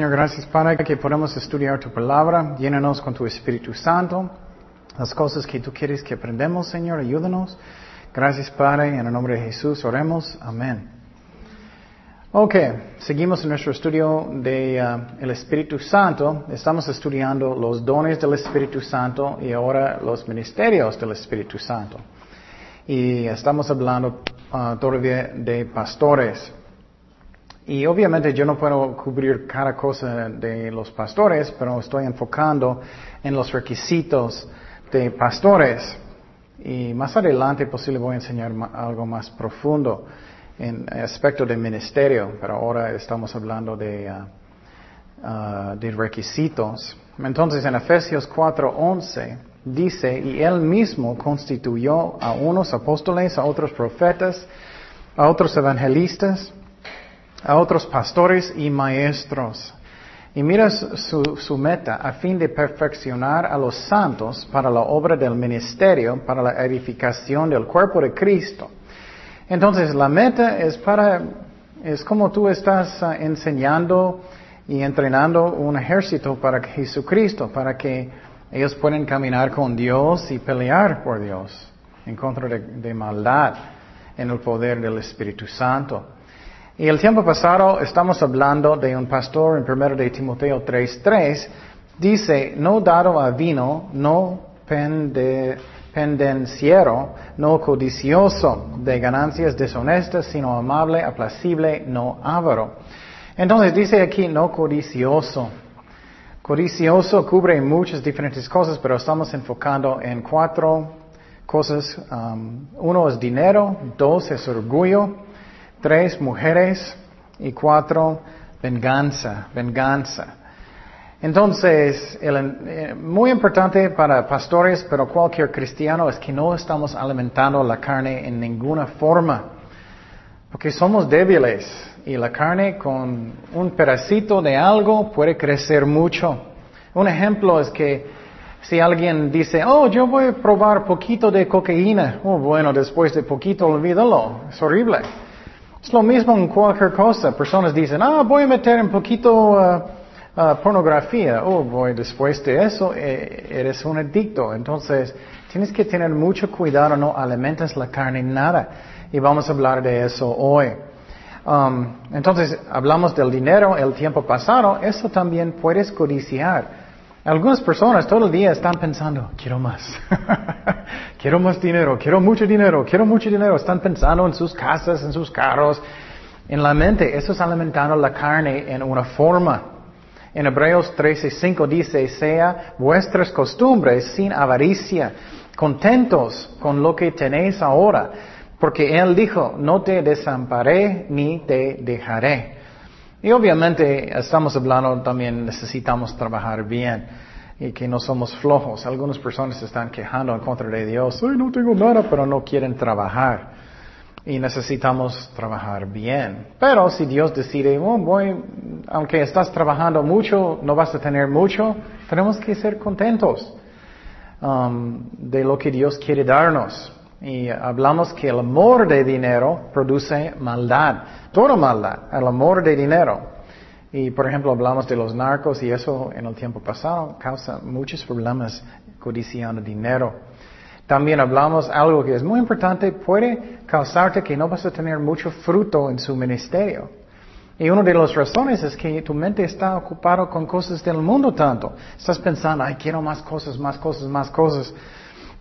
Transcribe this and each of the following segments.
Señor, gracias Padre que podemos estudiar tu palabra. Llénanos con tu Espíritu Santo. Las cosas que tú quieres que aprendamos, Señor, ayúdanos. Gracias Padre, en el nombre de Jesús oremos. Amén. Ok, seguimos en nuestro estudio de uh, el Espíritu Santo. Estamos estudiando los dones del Espíritu Santo y ahora los ministerios del Espíritu Santo. Y estamos hablando uh, todavía de pastores. Y obviamente yo no puedo cubrir cada cosa de los pastores, pero estoy enfocando en los requisitos de pastores. Y más adelante posible voy a enseñar algo más profundo en aspecto de ministerio, pero ahora estamos hablando de, uh, uh, de requisitos. Entonces en Efesios 4:11 dice, y él mismo constituyó a unos apóstoles, a otros profetas, a otros evangelistas, a otros pastores y maestros. Y mira su, meta, a fin de perfeccionar a los santos para la obra del ministerio, para la edificación del cuerpo de Cristo. Entonces, la meta es para, es como tú estás uh, enseñando y entrenando un ejército para Jesucristo, para que ellos puedan caminar con Dios y pelear por Dios, en contra de maldad, en el poder del Espíritu Santo. Y el tiempo pasado estamos hablando de un pastor en 1 de Timoteo 3:3. Dice, no dado a vino, no pende, pendenciero, no codicioso de ganancias deshonestas, sino amable, aplacible, no avaro. Entonces dice aquí, no codicioso. Codicioso cubre muchas diferentes cosas, pero estamos enfocando en cuatro cosas. Um, uno es dinero, dos es orgullo, Tres, mujeres. Y cuatro, venganza, venganza. Entonces, el, eh, muy importante para pastores, pero cualquier cristiano, es que no estamos alimentando la carne en ninguna forma. Porque somos débiles y la carne con un pedacito de algo puede crecer mucho. Un ejemplo es que si alguien dice, oh, yo voy a probar poquito de cocaína, oh, bueno, después de poquito olvídalo, es horrible. Es lo mismo en cualquier cosa. Personas dicen, ah, voy a meter un poquito uh, pornografía. Oh, voy después de eso, eh, eres un adicto. Entonces, tienes que tener mucho cuidado, no alimentes la carne, nada. Y vamos a hablar de eso hoy. Um, entonces, hablamos del dinero, el tiempo pasado, eso también puedes codiciar. Algunas personas todo el día están pensando, quiero más, quiero más dinero, quiero mucho dinero, quiero mucho dinero. Están pensando en sus casas, en sus carros, en la mente. Eso es alimentando la carne en una forma. En Hebreos 13:5 dice, sea vuestras costumbres sin avaricia, contentos con lo que tenéis ahora, porque Él dijo, no te desamparé ni te dejaré. Y obviamente estamos hablando también necesitamos trabajar bien y que no somos flojos. Algunas personas están quejando en contra de Dios. Ay, no tengo nada, pero no quieren trabajar. Y necesitamos trabajar bien. Pero si Dios decide, oh, aunque estás trabajando mucho, no vas a tener mucho, tenemos que ser contentos um, de lo que Dios quiere darnos. Y hablamos que el amor de dinero produce maldad, toda maldad, el amor de dinero. Y por ejemplo hablamos de los narcos y eso en el tiempo pasado causa muchos problemas codiciando dinero. También hablamos algo que es muy importante, puede causarte que no vas a tener mucho fruto en su ministerio. Y una de las razones es que tu mente está ocupada con cosas del mundo tanto. Estás pensando, ay, quiero más cosas, más cosas, más cosas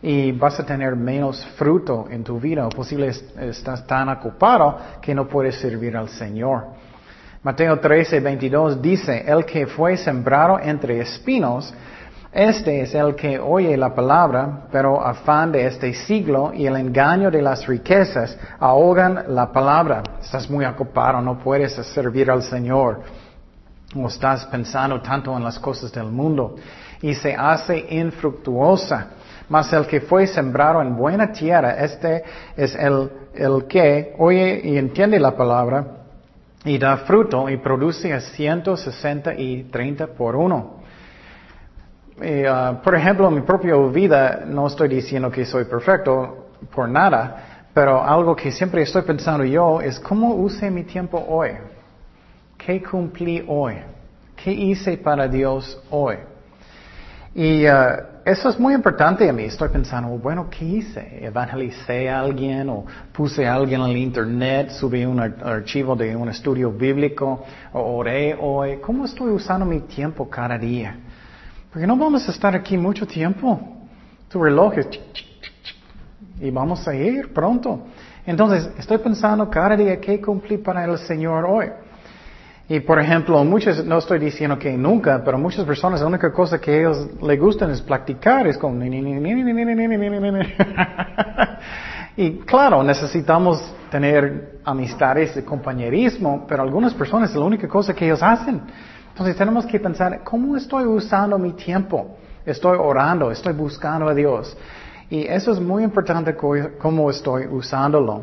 y vas a tener menos fruto en tu vida o posible estás tan ocupado que no puedes servir al Señor. Mateo 13, 22 dice, el que fue sembrado entre espinos, este es el que oye la palabra, pero afán de este siglo y el engaño de las riquezas ahogan la palabra. Estás muy ocupado, no puedes servir al Señor. O estás pensando tanto en las cosas del mundo y se hace infructuosa. Mas el que fue sembrado en buena tierra, este es el, el que oye y entiende la palabra y da fruto y produce a 160 y 30 por uno. Uh, por ejemplo, en mi propia vida no estoy diciendo que soy perfecto por nada, pero algo que siempre estoy pensando yo es cómo use mi tiempo hoy. ¿Qué cumplí hoy? ¿Qué hice para Dios hoy? Y uh, eso es muy importante a mí. Estoy pensando, bueno, ¿qué hice? ¿Evangelicé a alguien o puse a alguien en el internet? ¿Subí un archivo de un estudio bíblico? ¿O oré hoy? ¿Cómo estoy usando mi tiempo cada día? Porque no vamos a estar aquí mucho tiempo. Tu reloj es... Y vamos a ir pronto. Entonces, estoy pensando cada día qué cumplí para el Señor hoy. Y por ejemplo, muchas, no estoy diciendo que nunca, pero muchas personas la única cosa que ellos les gustan es practicar, es como... y claro, necesitamos tener amistades de compañerismo, pero algunas personas es la única cosa que ellos hacen. Entonces tenemos que pensar, ¿cómo estoy usando mi tiempo? Estoy orando, estoy buscando a Dios. Y eso es muy importante cómo estoy usándolo.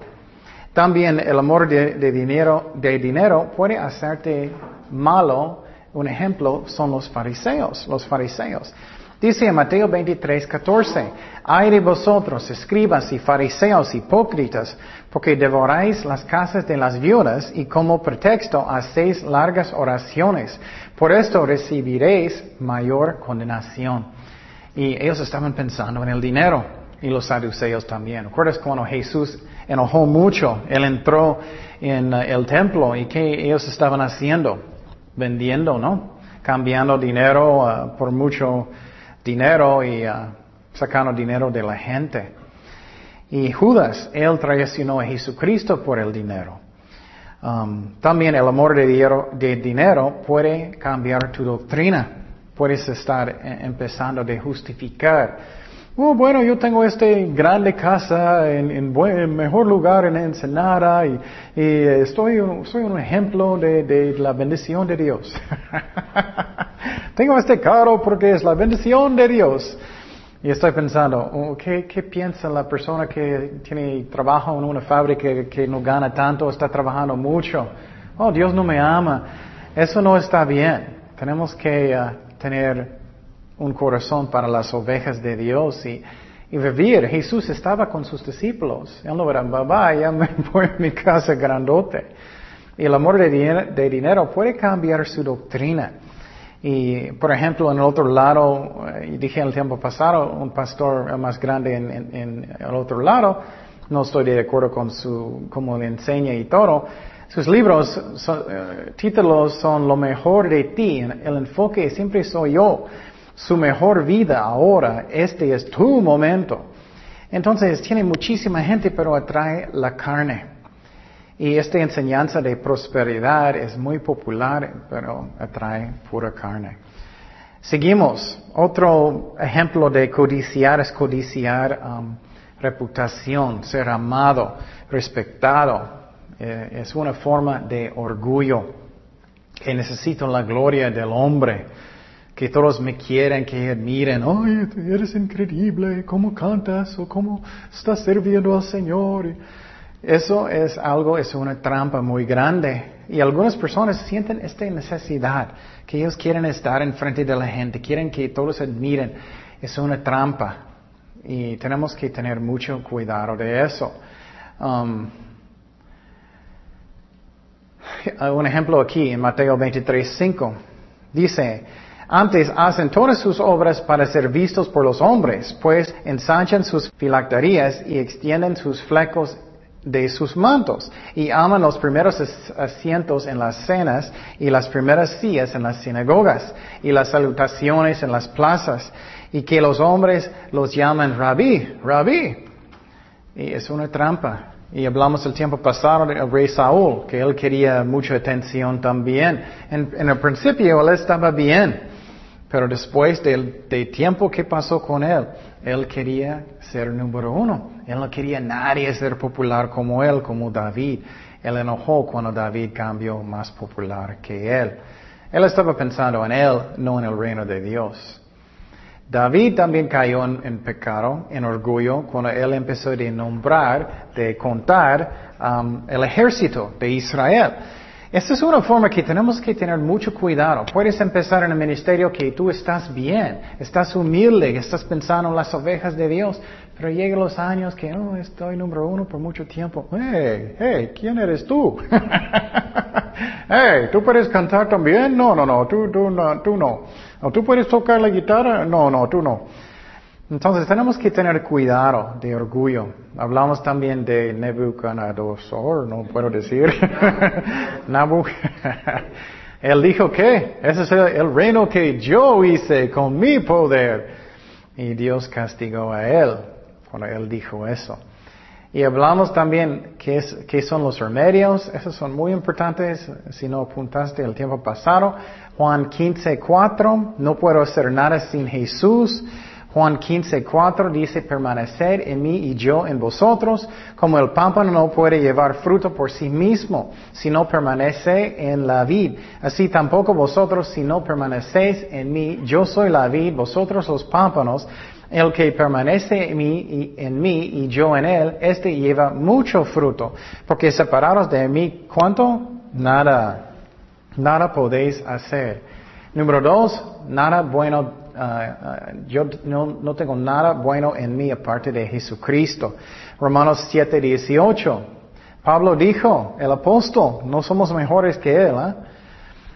También el amor de, dinero, de dinero puede hacerte malo. Un ejemplo son los fariseos, los fariseos. Dice en Mateo 23, 14, Ay de vosotros, escribas y fariseos hipócritas, porque devoráis las casas de las viudas y como pretexto hacéis largas oraciones. Por esto recibiréis mayor condenación. Y ellos estaban pensando en el dinero y los saduceos también. ¿Recuerdas cuando Jesús enojó mucho? Él entró en uh, el templo y ¿qué ellos estaban haciendo? Vendiendo, ¿no? Cambiando dinero uh, por mucho dinero y uh, sacando dinero de la gente. Y Judas, él traicionó a Jesucristo por el dinero. Um, también el amor de dinero, de dinero puede cambiar tu doctrina. Puedes estar eh, empezando a justificar Oh, bueno, yo tengo este grande casa en, en, buen, mejor lugar en Ensenada y, y estoy, soy un ejemplo de, de la bendición de Dios. tengo este carro porque es la bendición de Dios. Y estoy pensando, oh, ¿qué, ¿qué, piensa la persona que tiene trabajo en una fábrica que no gana tanto, está trabajando mucho? Oh, Dios no me ama. Eso no está bien. Tenemos que uh, tener un corazón para las ovejas de Dios y, vivir. Jesús estaba con sus discípulos. Él no era, babá, ya me voy a mi casa grandote. Y el amor de, dinero puede cambiar su doctrina. Y, por ejemplo, en el otro lado, eh, dije en el tiempo pasado, un pastor más grande en, el otro lado, no estoy de acuerdo con su, cómo le enseña y todo. Sus libros, eh, títulos son Lo mejor de ti. El enfoque siempre soy yo su mejor vida ahora, este es tu momento. Entonces tiene muchísima gente, pero atrae la carne. Y esta enseñanza de prosperidad es muy popular, pero atrae pura carne. Seguimos. Otro ejemplo de codiciar es codiciar um, reputación, ser amado, respetado. Eh, es una forma de orgullo que necesita la gloria del hombre que todos me quieren, que admiren, ay, eres increíble, cómo cantas o cómo estás sirviendo al Señor. Eso es algo, es una trampa muy grande. Y algunas personas sienten esta necesidad, que ellos quieren estar en frente de la gente, quieren que todos admiren. Es una trampa. Y tenemos que tener mucho cuidado de eso. Um, un ejemplo aquí en Mateo 23, 5. Dice, antes hacen todas sus obras para ser vistos por los hombres, pues ensanchan sus filacterías y extienden sus flecos de sus mantos y aman los primeros asientos en las cenas y las primeras sillas en las sinagogas y las salutaciones en las plazas y que los hombres los llaman rabí, rabí. Y es una trampa. Y hablamos el tiempo pasado del rey Saúl, que él quería mucha atención también. En, en el principio él estaba bien, pero después del, tiempo que pasó con él, él quería ser número uno. Él no quería nadie ser popular como él, como David. Él enojó cuando David cambió más popular que él. Él estaba pensando en él, no en el reino de Dios. David también cayó en, pecado, en orgullo, cuando él empezó a nombrar, de contar um, el ejército de Israel. Esta es una forma que tenemos que tener mucho cuidado. Puedes empezar en el ministerio que tú estás bien, estás humilde, estás pensando en las ovejas de Dios, pero llegan los años que, oh, estoy número uno por mucho tiempo. Hey, hey, ¿quién eres tú? hey, ¿tú puedes cantar también? No, no, no, tú, tú, no, tú no. ¿O tú puedes tocar la guitarra? No, no, tú no. Entonces tenemos que tener cuidado de orgullo. Hablamos también de Nebuchadnezzar, no puedo decir. Nabu. él dijo que ese es el, reino que yo hice con mi poder. Y Dios castigó a él cuando él dijo eso. Y hablamos también qué, es, qué son los remedios. Esos son muy importantes. Si no apuntaste el tiempo pasado. Juan 15, 4. No puedo hacer nada sin Jesús. Juan 15, 4 dice, permanecer en mí y yo en vosotros, como el pámpano no puede llevar fruto por sí mismo, si no permanece en la vid. Así tampoco vosotros, si no permanecéis en mí, yo soy la vid, vosotros los pámpanos, el que permanece en mí, y, en mí y yo en él, este lleva mucho fruto, porque separados de mí, ¿cuánto? Nada, nada podéis hacer. Número dos, nada bueno Ah, ah, yo no, tengo nada bueno en mí aparte de Jesucristo. Romanos 7, 18. Pablo dijo, el apóstol, no somos mejores que él. ¿eh?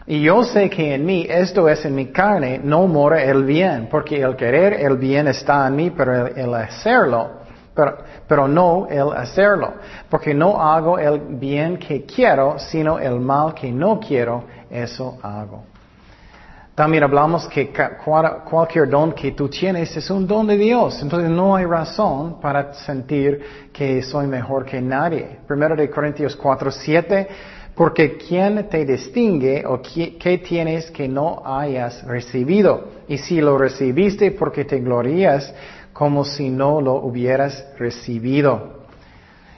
Y yo sé que en mí, esto es en mi carne, no mora el bien, porque el querer el bien está en mí, pero el, hacerlo, pero, pero no el hacerlo, porque no hago el bien que quiero, sino el mal que no quiero, eso hago. También hablamos que cualquier don que tú tienes es un don de Dios. Entonces no hay razón para sentir que soy mejor que nadie. Primero de Corintios 4, 7. Porque ¿quién te distingue o qué, tienes que no hayas recibido? Y si lo recibiste, porque te glorías como si no lo hubieras recibido.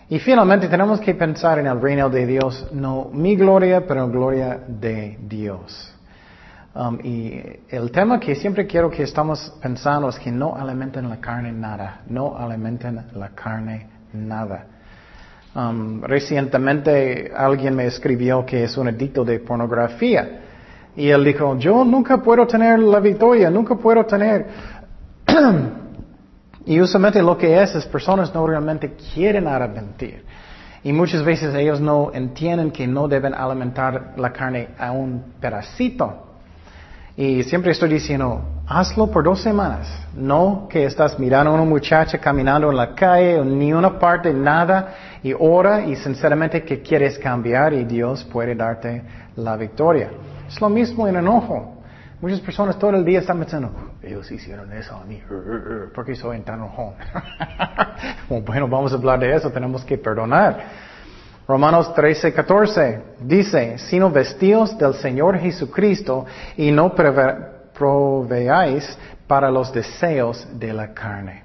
Y finalmente tenemos que pensar en el reino de Dios, no mi gloria, pero gloria de Dios. Um, y el tema que siempre quiero que estamos pensando es que no alimenten la carne nada, no alimenten la carne nada. Um, recientemente alguien me escribió que es un adicto de pornografía y él dijo, yo nunca puedo tener la victoria, nunca puedo tener... y usualmente lo que es es personas no realmente quieren arrepentir. Y muchas veces ellos no entienden que no deben alimentar la carne a un pedacito y siempre estoy diciendo, hazlo por dos semanas. No que estás mirando a una muchacha caminando en la calle, ni una parte, nada, y ora y sinceramente que quieres cambiar y Dios puede darte la victoria. Es lo mismo en enojo. Muchas personas todo el día están pensando, ellos hicieron eso a mí, ¿por qué soy tan enojón? bueno, vamos a hablar de eso, tenemos que perdonar. Romanos 13, 14 dice, sino vestidos del Señor Jesucristo y no proveáis para los deseos de la carne.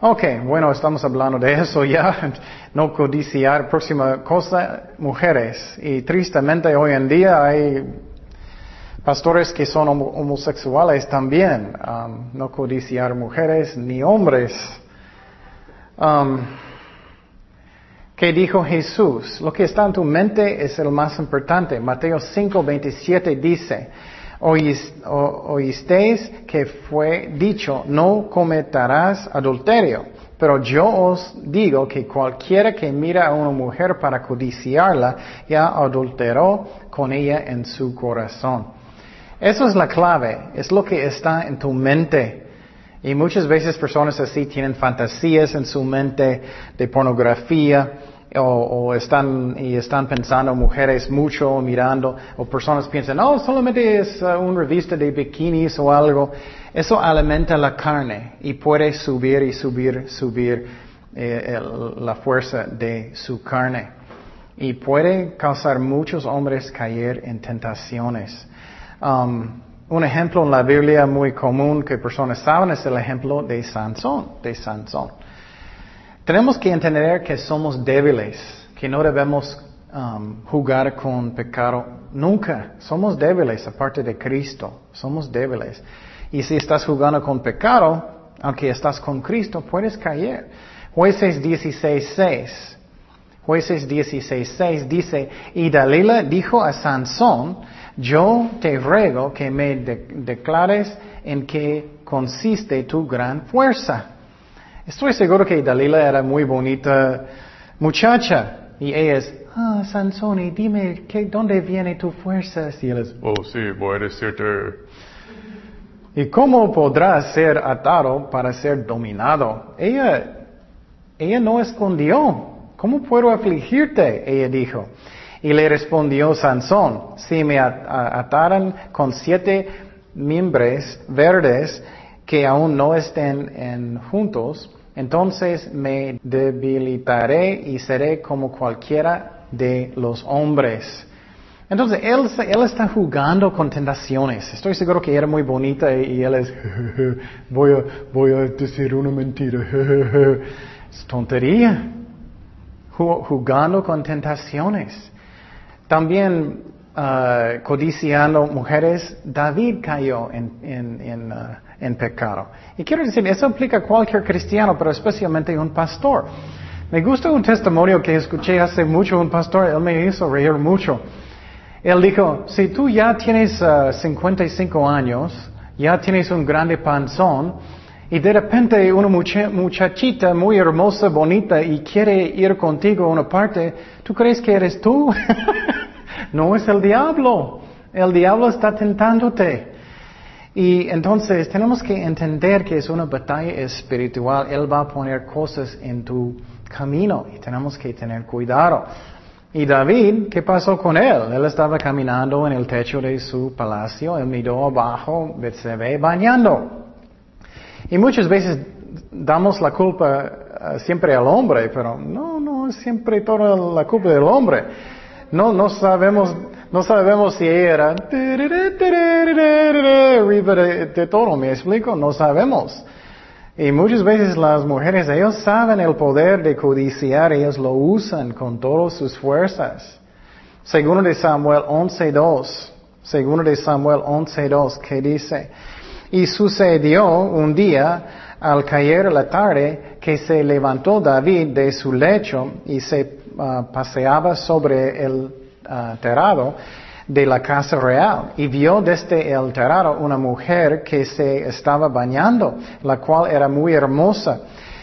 Ok, bueno, estamos hablando de eso ya, no codiciar. Próxima cosa, mujeres. Y tristemente hoy en día hay pastores que son homosexuales también. Um, no codiciar mujeres ni hombres. Um, ¿Qué dijo Jesús? Lo que está en tu mente es el más importante. Mateo 5, 27 dice, oísteis que fue dicho, no cometerás adulterio. Pero yo os digo que cualquiera que mira a una mujer para codiciarla, ya adulteró con ella en su corazón. Eso es la clave, es lo que está en tu mente. Y muchas veces personas así tienen fantasías en su mente de pornografía o, están y están pensando mujeres mucho mirando o personas piensan, no, solamente es uh, una revista de bikinis o algo. Eso alimenta la carne y puede subir y subir, subir eh, la fuerza de su carne. Y puede causar muchos hombres caer en tentaciones. Um, un ejemplo en la Biblia muy común que personas saben es el ejemplo de Sansón, de Sansón. Tenemos que entender que somos débiles, que no debemos um, jugar con pecado nunca. Somos débiles aparte de Cristo, somos débiles. Y si estás jugando con pecado, aunque estás con Cristo, puedes caer. Jueces 16.6. Jueces 16.6 dice, y Dalila dijo a Sansón, yo te ruego que me declares en qué consiste tu gran fuerza. Estoy seguro que Dalila era muy bonita muchacha y ella es, ah, Sansón, y dime, ¿qué, ¿dónde viene tu fuerza? Y él es, Oh, sí, voy a decirte. ¿y cómo podrás ser atado para ser dominado? Ella, ella no escondió. ¿Cómo puedo afligirte? Ella dijo. Y le respondió Sansón, si me ataran con siete mimbres verdes que aún no estén en juntos, entonces me debilitaré y seré como cualquiera de los hombres. Entonces, él, está jugando con tentaciones. Estoy seguro que era muy bonita y, él es, voy, a, voy a decir una mentira. es tontería. Jugando con tentaciones. También uh, codiciando mujeres, David cayó en, en, en, uh, en, pecado. Y quiero decir, eso aplica a cualquier cristiano, pero especialmente un pastor. Me gusta un testimonio que escuché hace mucho un pastor, él me hizo reír mucho. Él dijo, si tú ya tienes uh, 55 años, ya tienes un grande panzón, y de repente una muchachita muy hermosa, bonita, y quiere ir contigo a una parte, ¿tú crees que eres tú? no es el diablo. El diablo está tentándote. Y entonces tenemos que entender que es una batalla espiritual. Él va a poner cosas en tu camino y tenemos que tener cuidado. Y David, ¿qué pasó con él? Él estaba caminando en el techo de su palacio, él miró abajo, se ve bañando. Y muchas veces damos la culpa eh, siempre al hombre, pero no, no es siempre toda la culpa del hombre. No, no sabemos, no sabemos si era arriba de, todo, ¿me explico? No sabemos. Y muchas veces las mujeres, ellos saben el poder de codiciar, ellos lo usan con todas sus fuerzas. Segundo de Samuel 11.2, segundo de Samuel 11.2, que dice, y sucedió un día, al caer la tarde, que se levantó David de su lecho y se ah, paseaba sobre el uh, terrado de la casa real y vio desde el terrado una mujer que se estaba bañando, la cual era muy hermosa.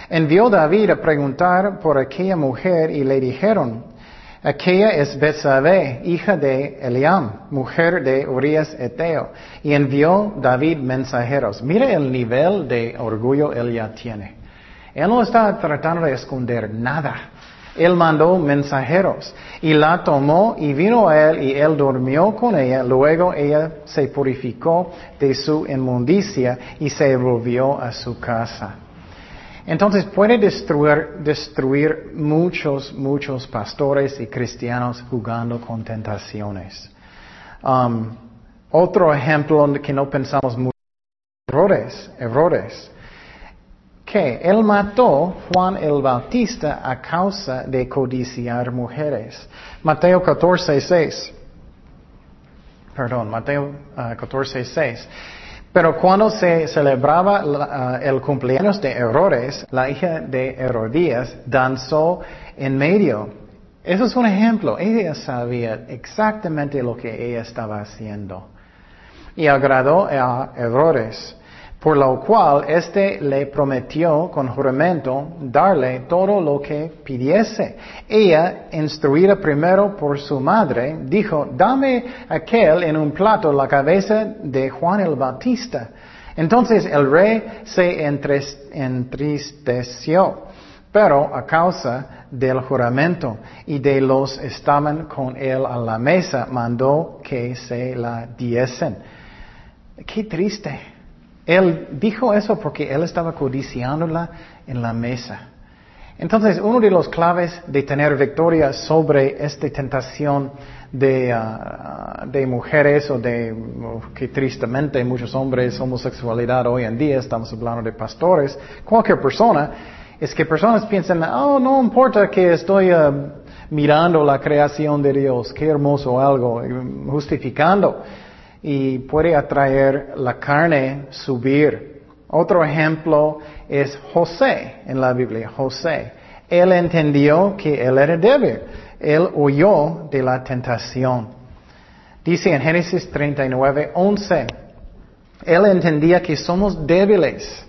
Envió David a preguntar por aquella mujer y le dijeron, Aquella es Betsabé, hija de Eliam, mujer de Urias Eteo. Y envió David mensajeros. Mire el nivel de orgullo él ya tiene. Él no está tratando de esconder nada. Él mandó mensajeros y la tomó y vino a él y él durmió con ella. Luego ella se purificó de su inmundicia y se volvió a su casa. Entonces puede destruir, muchos, muchos pastores y cristianos jugando con tentaciones. Um, otro ejemplo que no pensamos mucho, errores, errores. Que él mató Juan el Bautista a causa de codiciar mujeres. Mateo 14, 6. Perdón, Mateo 14, uh, 6. Pero cuando se celebraba ah, el cumpleaños de Herodes, la hija de Herodías danzó en medio. Eso es un ejemplo. Ella sabía exactamente lo que ella estaba haciendo. Y agradó a Herodes por lo cual éste le prometió con juramento darle todo lo que pidiese. Ella, instruida primero por su madre, dijo, dame aquel en un plato la cabeza de Juan el Bautista. Entonces el rey se entristeció, pero a causa del juramento y de los estaban con él a la mesa, mandó que se la diesen. Qué triste. Él dijo eso porque él estaba codiciándola en la mesa. Entonces, uno de los claves de tener victoria sobre esta tentación de, uh, de mujeres o de, que tristemente muchos hombres, homosexualidad hoy en día, estamos hablando de pastores, cualquier persona, es que personas piensan, oh, no importa que estoy uh, mirando la creación de Dios, qué hermoso algo, justificando y puede atraer la carne subir. Otro ejemplo es José en la Biblia, José. Él entendió que él era débil. Él huyó de la tentación. Dice en Génesis 39, 11, él entendía que somos débiles.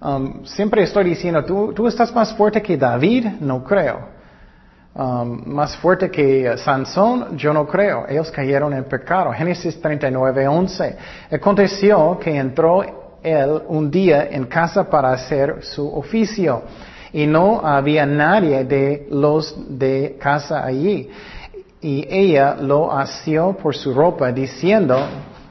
Um, siempre estoy diciendo, ¿tú, ¿tú estás más fuerte que David? No creo. Um, más fuerte que uh, Sansón, yo no creo. Ellos cayeron en pecado. Génesis 39, 11. Aconteció que entró él un día en casa para hacer su oficio y no había nadie de los de casa allí. Y ella lo asió por su ropa diciendo,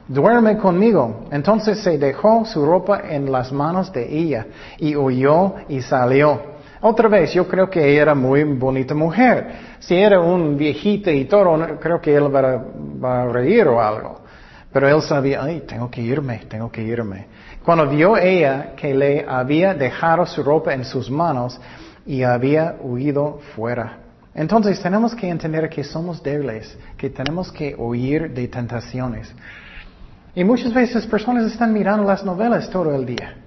duerme conmigo. Entonces se dejó su ropa en las manos de ella y huyó y salió. Otra vez, yo creo que era muy bonita mujer. Si era un viejito y todo, creo que él va, a reír o algo. Pero él sabía, ay, tengo que irme, tengo que irme. Cuando vio ella que le había dejado su ropa en sus manos y había huido fuera. Entonces tenemos que entender que somos débiles, que tenemos que huir de tentaciones. Y muchas veces personas están mirando las novelas todo el día.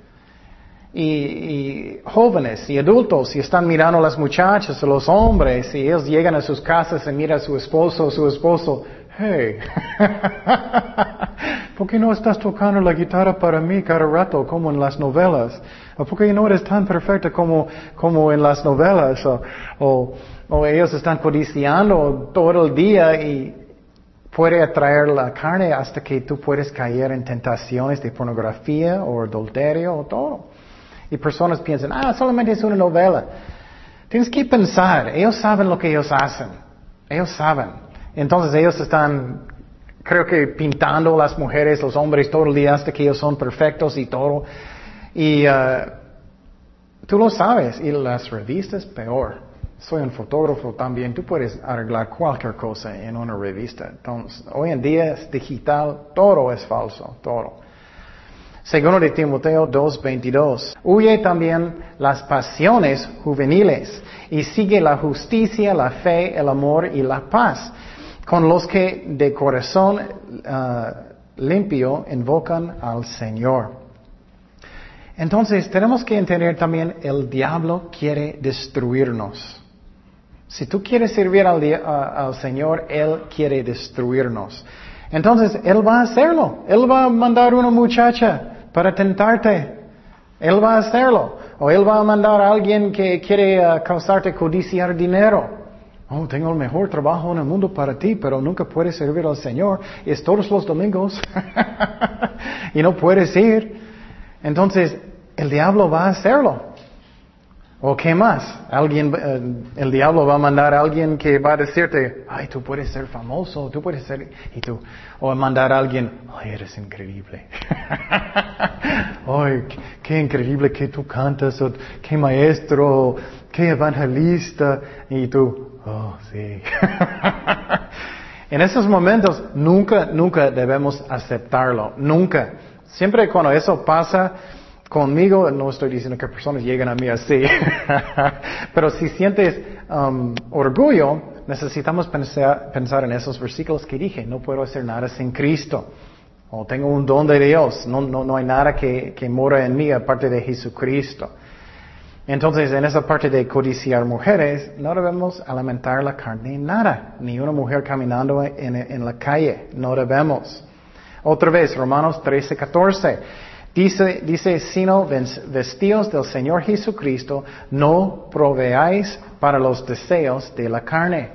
Y, jóvenes y adultos y están mirando a las muchachas, a los hombres, y ellos llegan a sus casas y miran a su esposo o su esposo, hey, ¿por qué no estás tocando la guitarra para mí cada rato como en las novelas? ¿O por qué no eres tan perfecta como, como en las novelas? O, o, ellos están codiciando todo el día y puede atraer la carne hasta que tú puedes caer en tentaciones de pornografía o adulterio o todo. Y personas piensan, ah, solamente es una novela. Tienes que pensar, ellos saben lo que ellos hacen. Ellos saben. Entonces ellos están, creo que pintando las mujeres, los hombres todo el día hasta que ellos son perfectos y todo. Y uh, tú lo sabes. Y las revistas, peor. Soy un fotógrafo también. Tú puedes arreglar cualquier cosa en una revista. Entonces, hoy en día es digital, todo es falso, todo. Segundo de Timoteo 2:22. Huye también las pasiones juveniles y sigue la justicia, la fe, el amor y la paz con los que de corazón ah, limpio invocan al Señor. Entonces tenemos que entender también el diablo quiere destruirnos. Si tú quieres servir al, al, Señor, Él quiere destruirnos. Entonces Él va a hacerlo. Él va a mandar una muchacha para tentarte. Él va a hacerlo. O Él va a mandar a alguien que quiere ah, causarte codiciar dinero. Oh, tengo el mejor trabajo en el mundo para ti, pero nunca puedes servir al Señor. Es todos los domingos. y no puedes ir. Entonces, el diablo va a hacerlo. ¿O qué más? Alguien, eh, el diablo va a mandar a alguien que va a decirte, ay, tú puedes ser famoso, tú puedes ser, y tú, o mandar a alguien, ay, eres increíble. ay, qué, increíble que tú cantas, o qué maestro, qué evangelista, y tú, Oh, sí. en esos momentos nunca, nunca debemos aceptarlo. Nunca. Siempre cuando eso pasa conmigo, no estoy diciendo que personas lleguen a mí así, pero si sientes um, orgullo, necesitamos pensar, pensar, en esos versículos que dije. No puedo hacer nada sin Cristo. O tengo un don de Dios. No, no, no hay nada que, que mora en mí aparte de Jesucristo. Entonces, en esa parte de codiciar mujeres, no debemos alimentar la carne nada, ni una mujer caminando en, la calle, no debemos. Otra vez, Romanos 13, 14. Dice, dice, sino vestidos del Señor Jesucristo, no proveáis para los deseos de la carne.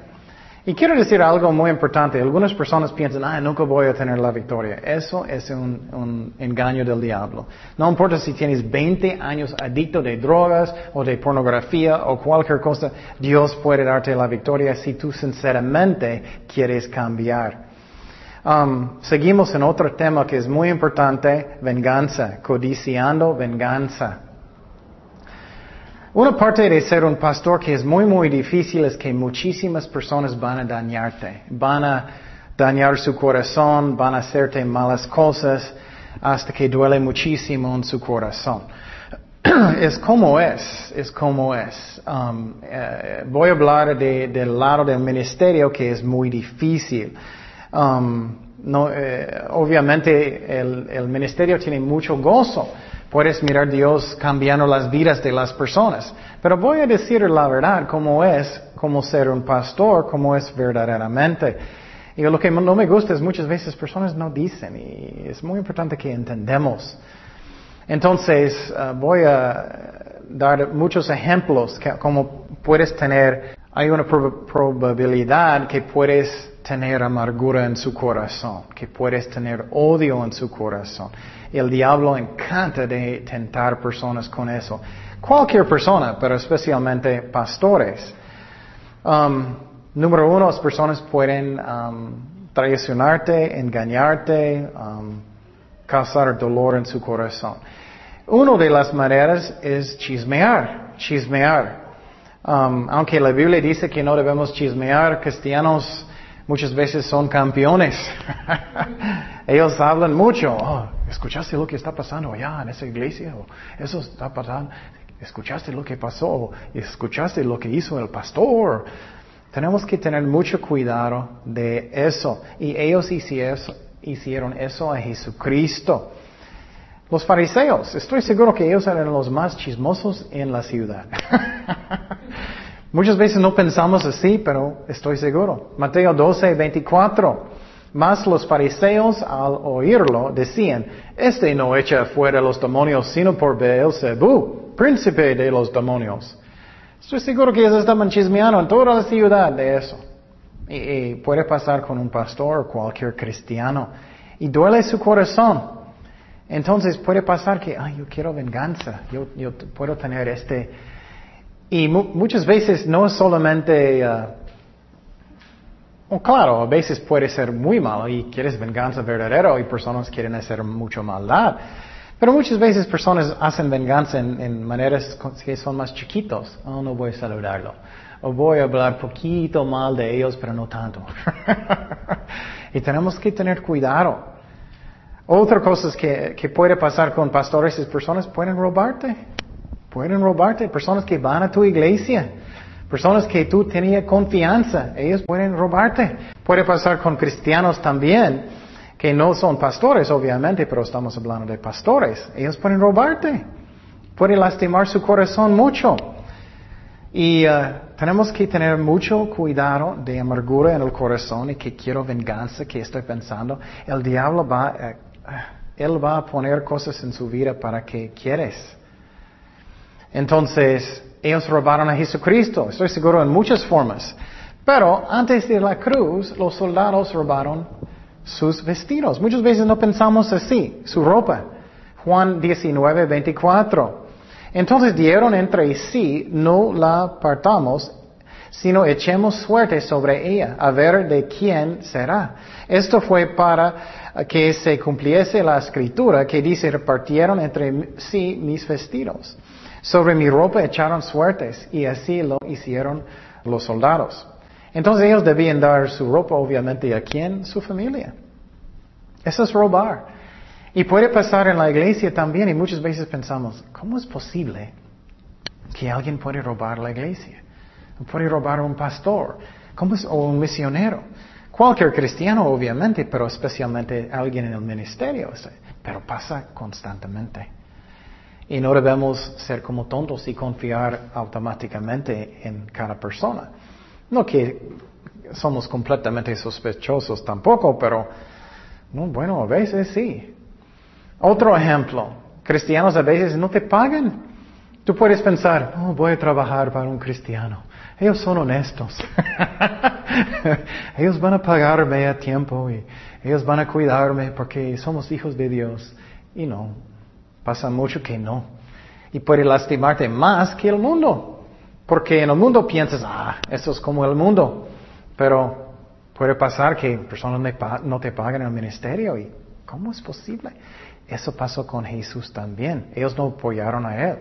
Y quiero decir algo muy importante. Algunas personas piensan, ah, nunca voy a tener la victoria. Eso es un, engaño del diablo. No importa si tienes 20 años adicto de drogas o de pornografía o cualquier cosa, Dios puede darte la victoria si tú sinceramente quieres cambiar. Um, seguimos en otro tema que es muy importante, venganza, codiciando venganza. Una parte de ser un pastor que es muy, muy difícil es que muchísimas personas van a dañarte, van a dañar su corazón, van a hacerte malas cosas hasta que duele muchísimo en su corazón. es como es, es como es. Um, eh, voy a hablar del lado del ministerio que es muy difícil. Um, no, eh, obviamente el, ministerio tiene mucho gozo Puedes mirar a Dios cambiando las vidas de las personas. Pero voy a decir la verdad, cómo es, cómo ser un pastor, cómo es verdaderamente. Y lo que no me gusta es muchas veces personas no dicen y es muy importante que entendemos. Entonces, uh, voy a dar muchos ejemplos que, cómo puedes tener hay una prob- probabilidad que puedes tener amargura en su corazón, que puedes tener odio en su corazón. El diablo encanta de tentar personas con eso. Cualquier persona, pero especialmente pastores. Um, número uno, las personas pueden um, traicionarte, engañarte, um, causar dolor en su corazón. Una de las maneras es chismear, chismear. Aunque la Biblia dice que no debemos chismear, cristianos muchas veces son campeones. Ellos hablan mucho. Oh, ¿Escuchaste lo que está pasando allá en esa iglesia? O, Eso está pasando. ¿Escuchaste lo que pasó? ¿Escuchaste lo que hizo el pastor? Tenemos que tener mucho cuidado de eso. Y ellos hicieron eso, hicieron eso a Jesucristo. Los fariseos, estoy seguro que ellos eran los más chismosos en la ciudad. Muchas veces no pensamos así, pero estoy seguro. Mateo 12, 24. Mas los fariseos al oírlo decían, este no echa fuera los demonios sino por Beelzebú, príncipe de los demonios. Estoy seguro que ellos estaban chismeando en toda la ciudad de eso. Y, puede pasar con un pastor o cualquier cristiano. Y duele su corazón. Entonces puede pasar que, ay, yo quiero venganza, yo, puedo tener este... Y mu- muchas veces no es solamente... uh, claro, a veces puede ser muy malo y quieres venganza verdadera y personas quieren hacer mucho maldad. Pero muchas veces personas hacen venganza en, en maneras que son más chiquitos. Oh, no voy a saludarlo. O voy a hablar poquito mal de ellos, pero no tanto. y tenemos que tener cuidado. Otra cosa que, que puede pasar con pastores es personas pueden robarte. Pueden robarte. Personas que van a tu iglesia. Personas que tú tenías confianza. Ellos pueden robarte. Puede pasar con cristianos también. Que no son pastores, obviamente, pero estamos hablando de pastores. Ellos pueden robarte. Puede lastimar su corazón mucho. Y uh, tenemos que tener mucho cuidado de amargura en el corazón y que quiero venganza, que estoy pensando. El diablo va, eh, él va a poner cosas en su vida para que quieres. Entonces, ellos robaron a Jesucristo, estoy seguro en muchas formas. Pero antes de la cruz, los soldados robaron sus vestidos. Muchas veces no pensamos así, su ropa. Juan 19, 24. Entonces dieron entre sí, no la apartamos, sino echemos suerte sobre ella, a ver de quién será. Esto fue para que se cumpliese la escritura que dice, repartieron entre sí mis vestidos. Sobre mi ropa echaron suertes, y así lo hicieron los soldados. Entonces ellos debían dar su ropa, obviamente, ¿a quién? Su familia. Eso es robar. Y puede pasar en la iglesia también, y muchas veces pensamos, ¿cómo es posible que alguien puede robar la iglesia? Puede robar a un pastor, ¿cómo es? o un misionero. Cualquier cristiano, obviamente, pero especialmente alguien en el ministerio. Pero pasa constantemente. Y no debemos ser como tontos y confiar automáticamente en cada persona. No que somos completamente sospechosos tampoco, pero no, bueno, a veces sí. Otro ejemplo, cristianos a veces no te pagan. Tú puedes pensar, oh, voy a trabajar para un cristiano. Ellos son honestos. ellos van a pagarme a tiempo y ellos van a cuidarme porque somos hijos de Dios. Y no, pasa mucho que no. Y puede lastimarte más que el mundo. Porque en el mundo piensas, ah, eso es como el mundo. Pero puede pasar que personas no te pagan el ministerio. ¿Y cómo es posible? Eso pasó con Jesús también. Ellos no apoyaron a Él.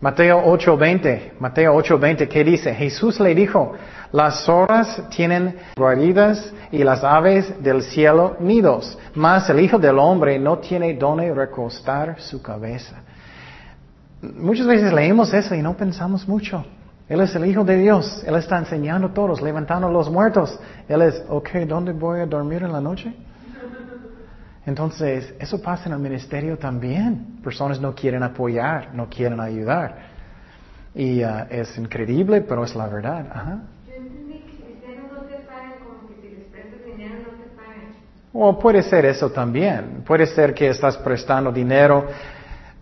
Mateo 8:20, Mateo 8:20, ¿qué dice? Jesús le dijo, las zorras tienen guaridas y las aves del cielo nidos, mas el Hijo del Hombre no tiene donde recostar su cabeza. Muchas veces leemos eso y no pensamos mucho. Él es el Hijo de Dios, Él está enseñando a todos, levantando a los muertos. Él es, ok, ¿dónde voy a dormir en la noche? Entonces, eso pasa en el ministerio también. Personas no quieren apoyar, no quieren ayudar. Y uh, es increíble, pero es la verdad. Ajá. Yo entendí que cristianos no te pagan como que si les prestas dinero no te pagan. O puede ser eso también. Puede ser que estás prestando dinero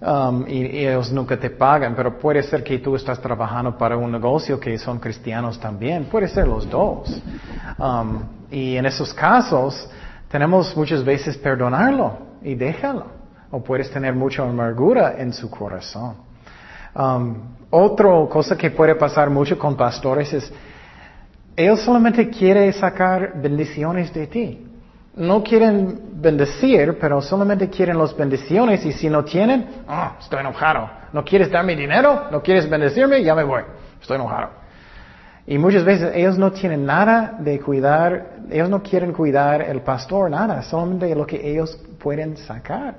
um, y, y ellos nunca te pagan, pero puede ser que tú estás trabajando para un negocio que son cristianos también, puede ser los dos. Um, y en esos casos tenemos muchas veces perdonarlo y déjalo, o puedes tener mucha amargura en su corazón. Um, otra cosa que puede pasar mucho con pastores es, ellos solamente quieren sacar bendiciones de ti. No quieren bendecir, pero solamente quieren las bendiciones y si no tienen, ah, estoy enojado. ¿No quieres darme dinero? ¿No quieres bendecirme? Ya me voy. Estoy enojado. Y muchas veces ellos no tienen nada de cuidar, ellos no quieren cuidar el pastor, nada, solamente lo que ellos pueden sacar.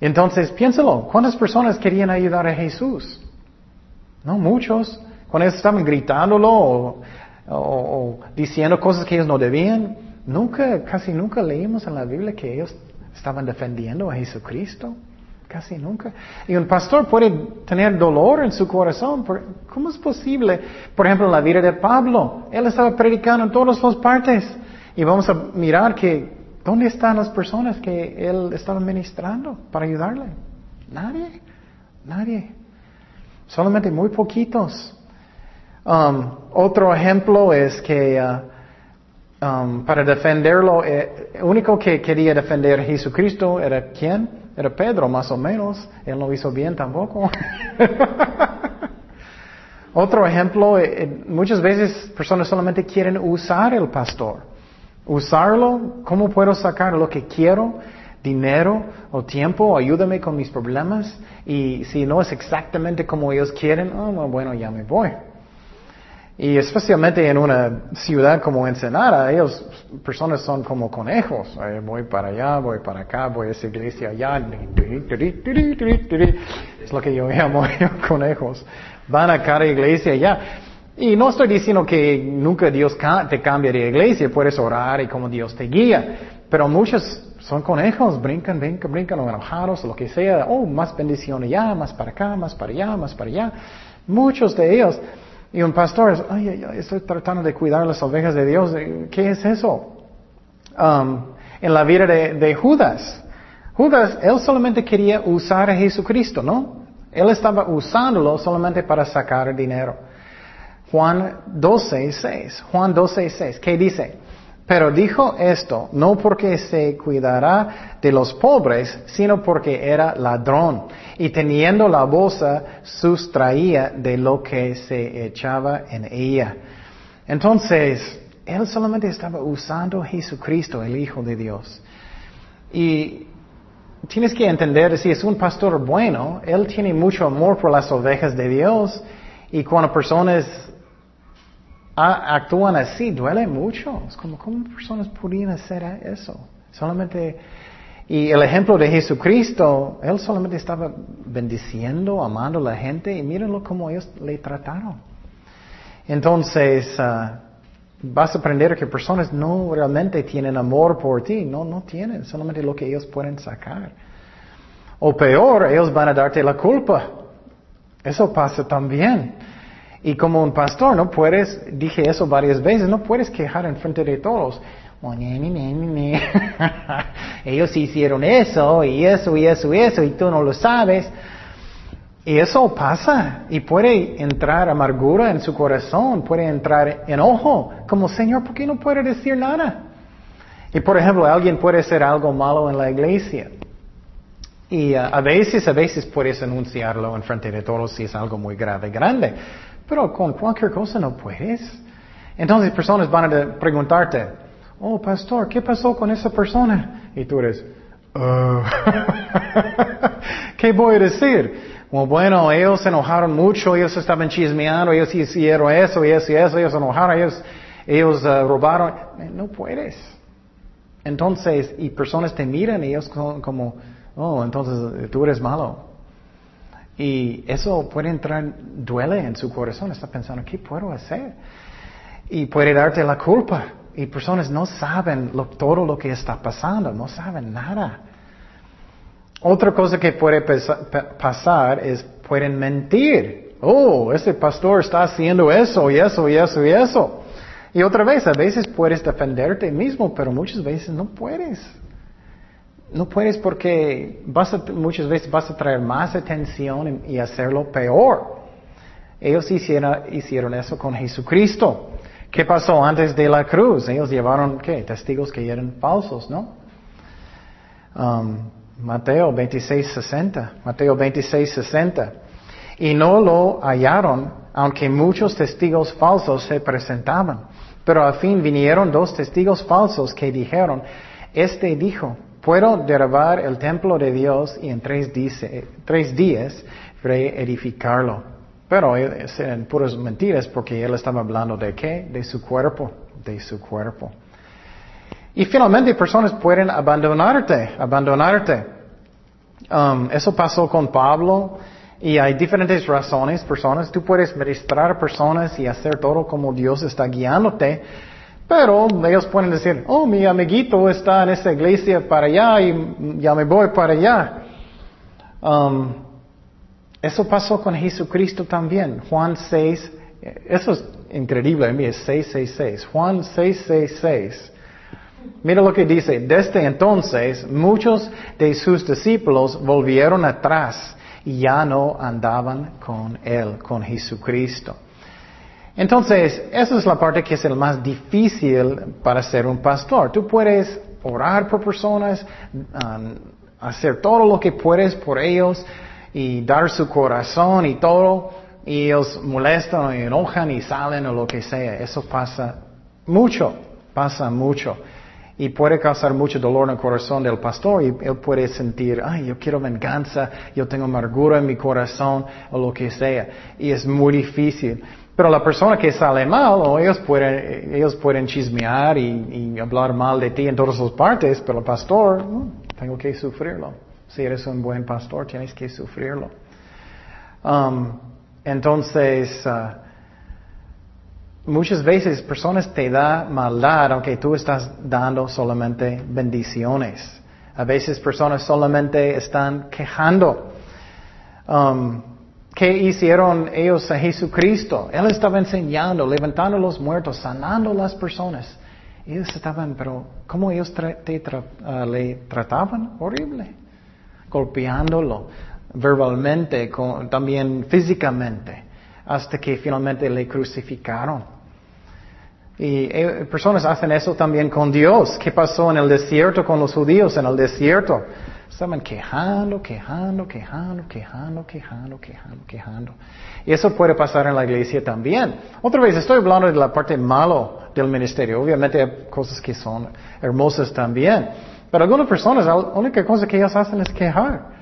Entonces, piénsalo, ¿cuántas personas querían ayudar a Jesús? No muchos. Cuando ellos estaban gritándolo o, o, o diciendo cosas que ellos no debían, nunca, casi nunca leímos en la Biblia que ellos estaban defendiendo a Jesucristo. Casi nunca. Y un pastor puede tener dolor en su corazón. ¿Cómo es posible? Por ejemplo, la vida de Pablo. Él estaba predicando en todas las partes. Y vamos a mirar que, ¿dónde están las personas que él estaba ministrando para ayudarle? Nadie. Nadie. Solamente muy poquitos. Um, otro ejemplo es que uh, um, para defenderlo, eh, el único que quería defender a Jesucristo era quién? Era Pedro, más o menos. Él no hizo bien tampoco. Otro ejemplo, eh, eh, muchas veces personas solamente quieren usar el pastor. Usarlo, ¿cómo puedo sacar lo que quiero? Dinero o tiempo, ayúdame con mis problemas. Y si no es exactamente como ellos quieren, oh, bueno, ya me voy. Y especialmente en una ciudad como Ensenada, ellos, personas son como conejos. voy para allá, voy para acá, voy a esa iglesia allá. Es lo que yo llamo conejos. Van a cada iglesia allá. Y no estoy diciendo que nunca Dios te cambie de iglesia, puedes orar y como Dios te guía. Pero muchos son conejos, brincan, brincan, brincan, o enojados, lo que sea. Oh, más bendición allá, más para acá, más para allá, más para allá. Muchos de ellos y un pastor, ay, ay, ay, estoy tratando de cuidar las ovejas de Dios. ¿Qué es eso? Um, en la vida de, de, Judas. Judas, él solamente quería usar a Jesucristo, ¿no? Él estaba usándolo solamente para sacar dinero. Juan 12, 6. Juan 12, 6. ¿Qué dice? Pero dijo esto, no porque se cuidará de los pobres, sino porque era ladrón, y teniendo la bolsa sustraía de lo que se echaba en ella. Entonces, él solamente estaba usando a Jesucristo, el Hijo de Dios. Y tienes que entender, si es un pastor bueno, él tiene mucho amor por las ovejas de Dios, y cuando personas actúan así, duele mucho. Es como, ¿cómo personas podrían hacer eso? Solamente, y el ejemplo de Jesucristo, Él solamente estaba bendiciendo, amando a la gente, y mírenlo como ellos le trataron. Entonces, ah, vas a aprender que personas no realmente tienen amor por ti, no, no tienen, solamente lo que ellos pueden sacar. O peor, ellos van a darte la culpa. Eso pasa también. Y como un pastor no puedes, dije eso varias veces, no puedes quejar en frente de todos. Ellos hicieron eso y eso y eso y eso y tú no lo sabes. Y eso pasa y puede entrar amargura en su corazón, puede entrar enojo, como Señor, ¿por qué no puede decir nada? Y por ejemplo, alguien puede hacer algo malo en la iglesia. Y uh, a veces, a veces puedes anunciarlo en frente de todos si es algo muy grave, grande. Pero con cualquier cosa no puedes. Entonces personas van a preguntarte, oh pastor, ¿qué pasó con esa persona? Y tú eres, uh, ¿qué voy a decir? Bueno, ellos se enojaron mucho, ellos estaban chismeando, ellos hicieron eso y eso y eso, ellos se enojaron, ellos, ellos uh, robaron. No puedes. Entonces, y personas te miran y ellos como, oh, entonces tú eres malo. Y eso puede entrar, duele en su corazón, está pensando, ¿qué puedo hacer? Y puede darte la culpa. Y personas no saben todo lo que está pasando, no saben nada. Otra cosa que puede pasar es, pueden mentir. Oh, ese pastor está haciendo eso y eso y eso y eso. Y otra vez, a veces puedes defenderte mismo, pero muchas veces no puedes. No puedes porque vas muchas veces vas a traer más atención y, hacerlo peor. Ellos hicieron, hicieron eso con Jesucristo. ¿Qué pasó antes de la cruz? Ellos llevaron, ¿qué? Testigos que eran falsos, ¿no? Um, Mateo 26, 60. Mateo 26, 60. Y no lo hallaron, aunque muchos testigos falsos se presentaban. Pero al fin vinieron dos testigos falsos que dijeron, este dijo, puedo derribar el templo de Dios y en tres, dice, tres días reedificarlo. Pero eran puras mentiras porque él estaba hablando de qué? De su cuerpo, de su cuerpo. Y finalmente personas pueden abandonarte, abandonarte. Um, eso pasó con Pablo y hay diferentes razones, personas. Tú puedes ministrar a personas y hacer todo como Dios está guiándote, pero ellos pueden decir, oh, mi amiguito está en esta iglesia para allá y ya me voy para allá. Um, eso pasó con Jesucristo también. Juan 6, eso es increíble, mí es 666. Juan 666. Mira lo que dice, desde entonces muchos de sus discípulos volvieron atrás y ya no andaban con él, con Jesucristo. Entonces, esa es la parte que es el más difícil para ser un pastor. Tú puedes orar por personas, um, hacer todo lo que puedes por ellos, y dar su corazón y todo, y ellos molestan y enojan y salen o lo que sea. Eso pasa mucho, pasa mucho. Y puede causar mucho dolor en el corazón del pastor y él puede sentir, ay, yo quiero venganza, yo tengo amargura en mi corazón o lo que sea. Y es muy difícil. Pero la persona que sale mal, o ellos pueden, ellos pueden chismear y, hablar mal de ti en todas las partes, pero el pastor, tengo que sufrirlo. Si eres un buen pastor, tienes que sufrirlo. Um, entonces, uh, muchas veces personas te dan maldad aunque tú estás dando solamente bendiciones. A veces personas solamente están quejando. Um, ¿Qué hicieron ellos a Jesucristo? Él estaba enseñando, levantando los muertos, sanando las personas. Ellos estaban, pero ¿cómo ellos uh, le trataban? Horrible golpeándolo verbalmente, también físicamente, hasta que finalmente le crucificaron. Y eh, personas hacen eso también con Dios. ¿Qué pasó en el desierto con los judíos en el desierto? Estaban quejando, quejando, quejando, quejando, quejando, quejando, quejando. Y eso puede pasar en la iglesia también. Otra vez, estoy hablando de la parte malo del ministerio. Obviamente hay cosas que son hermosas también. Pero algunas personas, la única cosa que ellas hacen es quejar.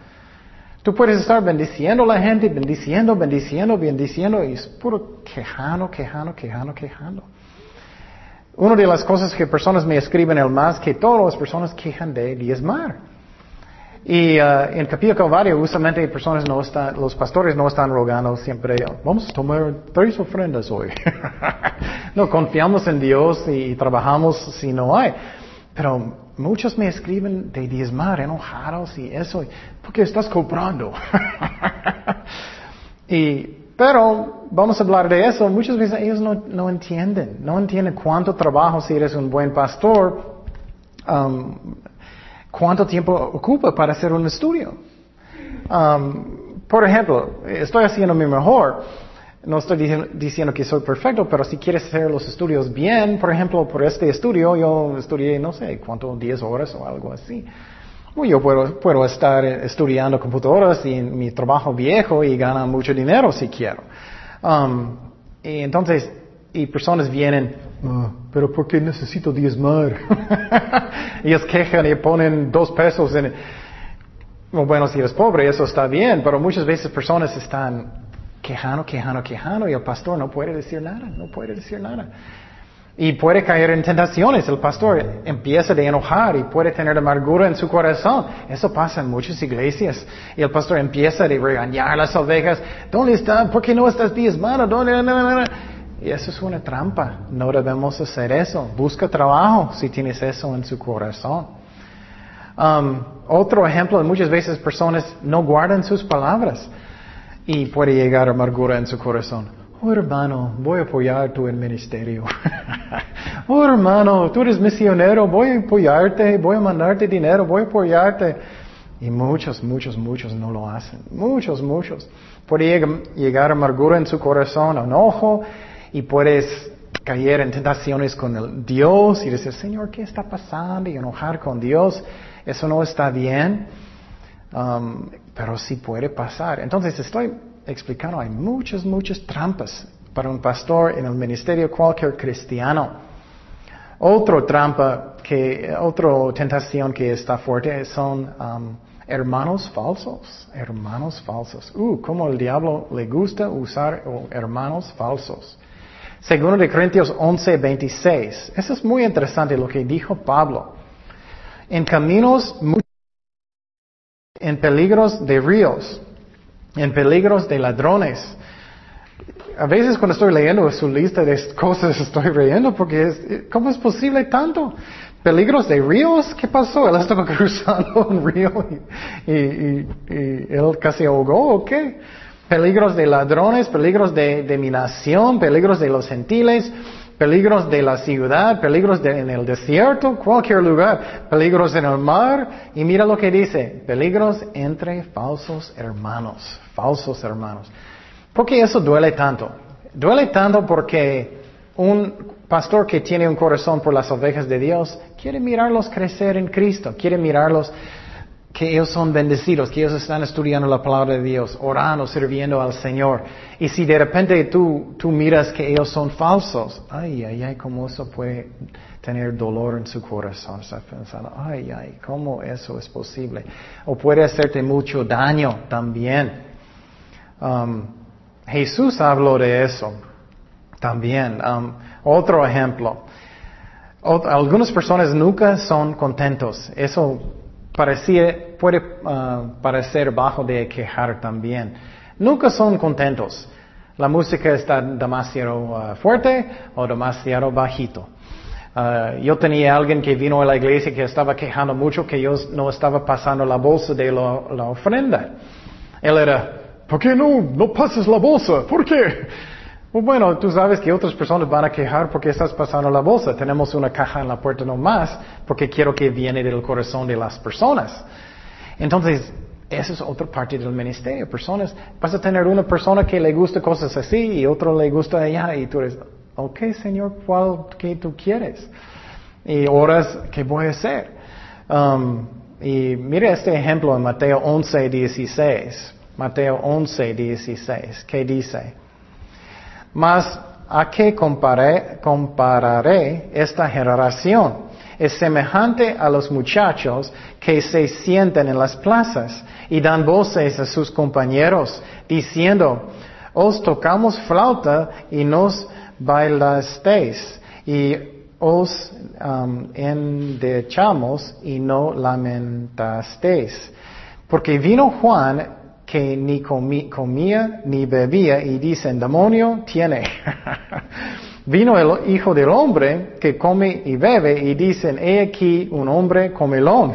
Tú puedes estar bendiciendo a la gente, bendiciendo, bendiciendo, bendiciendo, y es puro quejando, quejando, quejando, quejando. Una de las cosas que personas me escriben el más que todas las personas quejan de diezmar. Y uh, en Capilla Calvario, justamente personas no están, los pastores no están rogando siempre, vamos a tomar tres ofrendas hoy. no, confiamos en Dios y trabajamos si no hay. Pero muchos me escriben de diezmar, enojados y eso, porque estás comprando. y, pero vamos a hablar de eso. Muchas veces ellos no, no entienden, no entienden cuánto trabajo si eres un buen pastor, um, cuánto tiempo ocupa para hacer un estudio. Um, por ejemplo, estoy haciendo mi mejor. No estoy diciendo que soy perfecto, pero si quieres hacer los estudios bien, por ejemplo, por este estudio, yo estudié, no sé, cuánto, 10 horas o algo así. Yo puedo, puedo estar estudiando computadoras y mi trabajo viejo y ganar mucho dinero si quiero. Um, y entonces, y personas vienen, ah, pero ¿por qué necesito diezmar? Ellos quejan y ponen dos pesos en... Bueno, si eres pobre, eso está bien, pero muchas veces personas están quejando, quejando, quejando y el pastor no puede decir nada, no puede decir nada. Y puede caer en tentaciones. El pastor empieza a enojar y puede tener amargura en su corazón. Eso pasa en muchas iglesias. Y el pastor empieza a regañar a las ovejas. ¿Dónde están? ¿Por qué no estás diezmando? ¿Dónde? Y eso es una trampa. No debemos hacer eso. Busca trabajo si tienes eso en su corazón. Um, otro ejemplo, muchas veces personas no guardan sus palabras y puede llegar amargura en su corazón. Oh hermano, voy a apoyar tu ministerio. oh hermano, tú eres misionero, voy a apoyarte, voy a mandarte dinero, voy a apoyarte. Y muchos, muchos, muchos no lo hacen. Muchos, muchos. Puede lleg- llegar amargura en su corazón, enojo, y puedes caer en tentaciones con el Dios y decir, Señor, ¿qué está pasando? Y enojar con Dios. Eso no está bien. Um, pero sí puede pasar. Entonces estoy explicando, hay muchas, muchas trampas para un pastor en el ministerio cualquier cristiano. Otra trampa que, otra tentación que está fuerte son um, hermanos falsos, hermanos falsos. Uh, cómo el diablo le gusta usar hermanos falsos. Segundo de Corintios 11, 26. Eso es muy interesante lo que dijo Pablo. En caminos en peligros de ríos, en peligros de ladrones. A veces cuando estoy leyendo su lista de cosas estoy riendo porque es, ¿cómo es posible tanto? ¿Peligros de ríos? ¿Qué pasó? Él estaba cruzando un río y él casi ahogó o qué? Peligros de ladrones, peligros de, de mi nación, peligros de los gentiles, peligros de la ciudad, peligros de- en el desierto, cualquier lugar, peligros en el mar. Y mira lo que dice, peligros entre falsos hermanos, falsos hermanos. ¿Por qué eso duele tanto? Duele tanto porque un pastor que tiene un corazón por las ovejas de Dios quiere mirarlos crecer en Cristo, quiere mirarlos que ellos son bendecidos, que ellos están estudiando la palabra de Dios, orando, sirviendo al Señor. Y si de repente tú, tú miras que ellos son falsos, ay, ay, ay, cómo eso puede tener dolor en su corazón. Estás pensando, ay, ay, cómo eso es posible. O puede hacerte mucho daño también. Um, Jesús habló de eso también. Um, otro ejemplo. Algunas personas nunca son contentos. Eso parecía, puede ah, parecer bajo de quejar también. Nunca son contentos. La música está demasiado ah, fuerte o demasiado bajito. Ah, yo tenía alguien que vino a la iglesia que estaba quejando mucho que yo no estaba pasando la bolsa de lo- la ofrenda. Él era, ¿por qué no, no pasas la bolsa? ¿Por qué? Pues bueno, tú sabes que otras personas van a quejar porque estás pasando la bolsa. Tenemos una caja en la puerta nomás porque quiero que viene del corazón de las personas. Entonces, esa es otra parte del ministerio. Personas, vas a tener una persona que le gusta cosas así y otro le gusta allá y tú eres, ok Señor, ¿cuál que tú quieres? Y horas, ¿qué voy a hacer? Um, y mire este ejemplo en Mateo 11, 16. Mateo 11, 16. ¿Qué dice? Mas a qué comparé- compararé esta generación? Es semejante a los muchachos que se sientan en las plazas y dan voces a sus compañeros, diciendo, os tocamos flauta y nos bailasteis, y os um, endechamos y no lamentasteis. Porque vino Juan que ni comía ni bebía y dicen, demonio tiene. Vino el Hijo del Hombre que come y bebe y dicen, he aquí un hombre comelón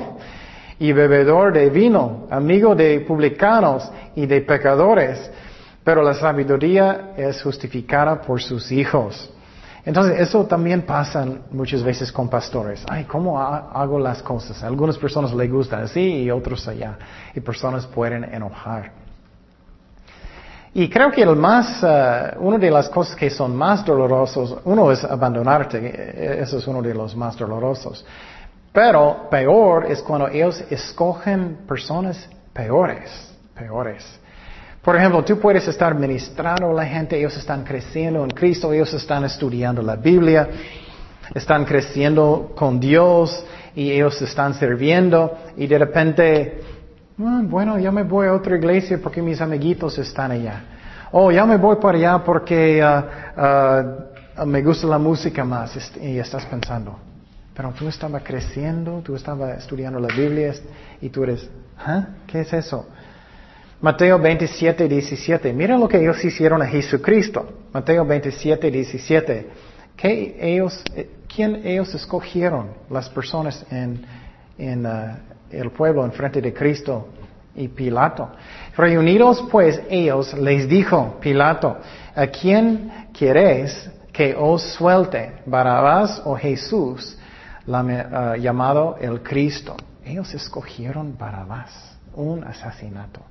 y bebedor de vino, amigo de publicanos y de pecadores, pero la sabiduría es justificada por sus hijos. Entonces, eso también pasa muchas veces con pastores. Ay, ¿cómo ha- hago las cosas? Algunas personas les gustan así y otros allá. Y personas pueden enojar. Y creo que el más, eh, una de las cosas que son más dolorosos, uno es abandonarte, eh, eso es uno de los más dolorosos. Pero peor es cuando ellos escogen personas peores, peores. Por ejemplo, tú puedes estar ministrando a la gente, ellos están creciendo en Cristo, ellos están estudiando la Biblia, están creciendo con Dios y ellos están sirviendo y de repente, "Ah, bueno, ya me voy a otra iglesia porque mis amiguitos están allá. Oh, ya me voy para allá porque ah, ah, me gusta la música más y estás pensando, pero tú estabas creciendo, tú estabas estudiando la Biblia y tú eres, ¿ah? ¿Qué es eso? Mateo 27, 17. Mira lo que ellos hicieron a Jesucristo. Mateo 27, 17. ¿Qué ellos, eh, ¿Quién ellos escogieron? Las personas en, ah, el pueblo en frente de Cristo y Pilato. Reunidos pues ellos les dijo Pilato, ¿a quién queréis que os suelte Barabás o Jesús, ah, llamado el Cristo. Ellos escogieron Barabás, un asesinato.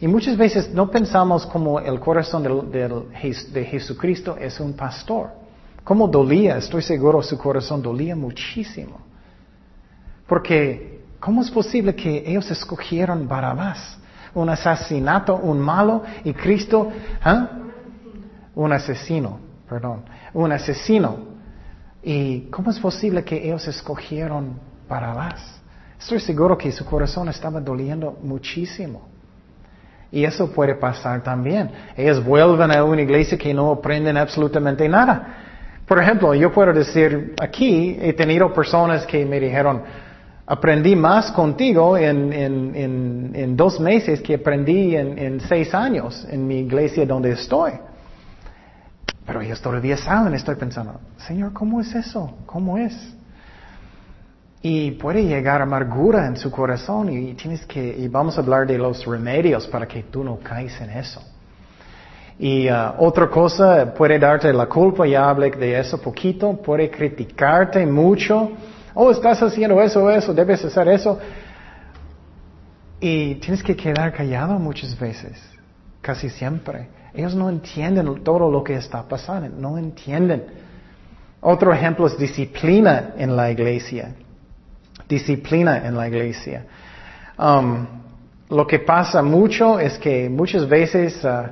Y muchas veces no pensamos como el corazón del- del de Jesucristo es un pastor. Cómo dolía, estoy seguro su corazón dolía muchísimo. Porque, ¿cómo es posible que ellos escogieron Barabás? Un asesinato, un malo, y Cristo, ¿ah? Un asesino, perdón, un asesino. ¿Y cómo es posible que ellos escogieron Barabás? Estoy seguro que su corazón estaba doliendo muchísimo. Y eso puede pasar también. Ellos vuelven a una iglesia que no aprenden absolutamente nada. Por ejemplo, yo puedo decir, aquí he tenido personas que me dijeron, aprendí más contigo en, en- dos meses que aprendí en, en seis años en mi iglesia donde estoy. Pero ellos todavía saben, estoy pensando, Señor, ¿cómo es eso? ¿Cómo es? Y puede llegar amargura en su corazón y tienes que, y vamos a hablar de los remedios para que tú no caes en eso. Y uh, otra cosa, puede darte la culpa, ya hablé de eso poquito, puede criticarte mucho. Oh, estás haciendo eso, eso, debes hacer eso. Y tienes que quedar callado muchas veces, casi siempre. Ellos no entienden todo lo que está pasando, no entienden. Otro ejemplo es disciplina en la iglesia. Disciplina en la iglesia. Um, lo que pasa mucho es que muchas veces uh,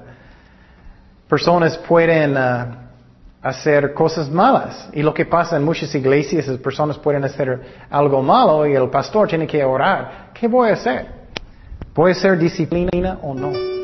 personas pueden uh, hacer cosas malas. Y lo que pasa en muchas iglesias es personas pueden hacer algo malo y el pastor tiene que orar. ¿Qué voy a hacer? ¿Voy a hacer disciplina o no?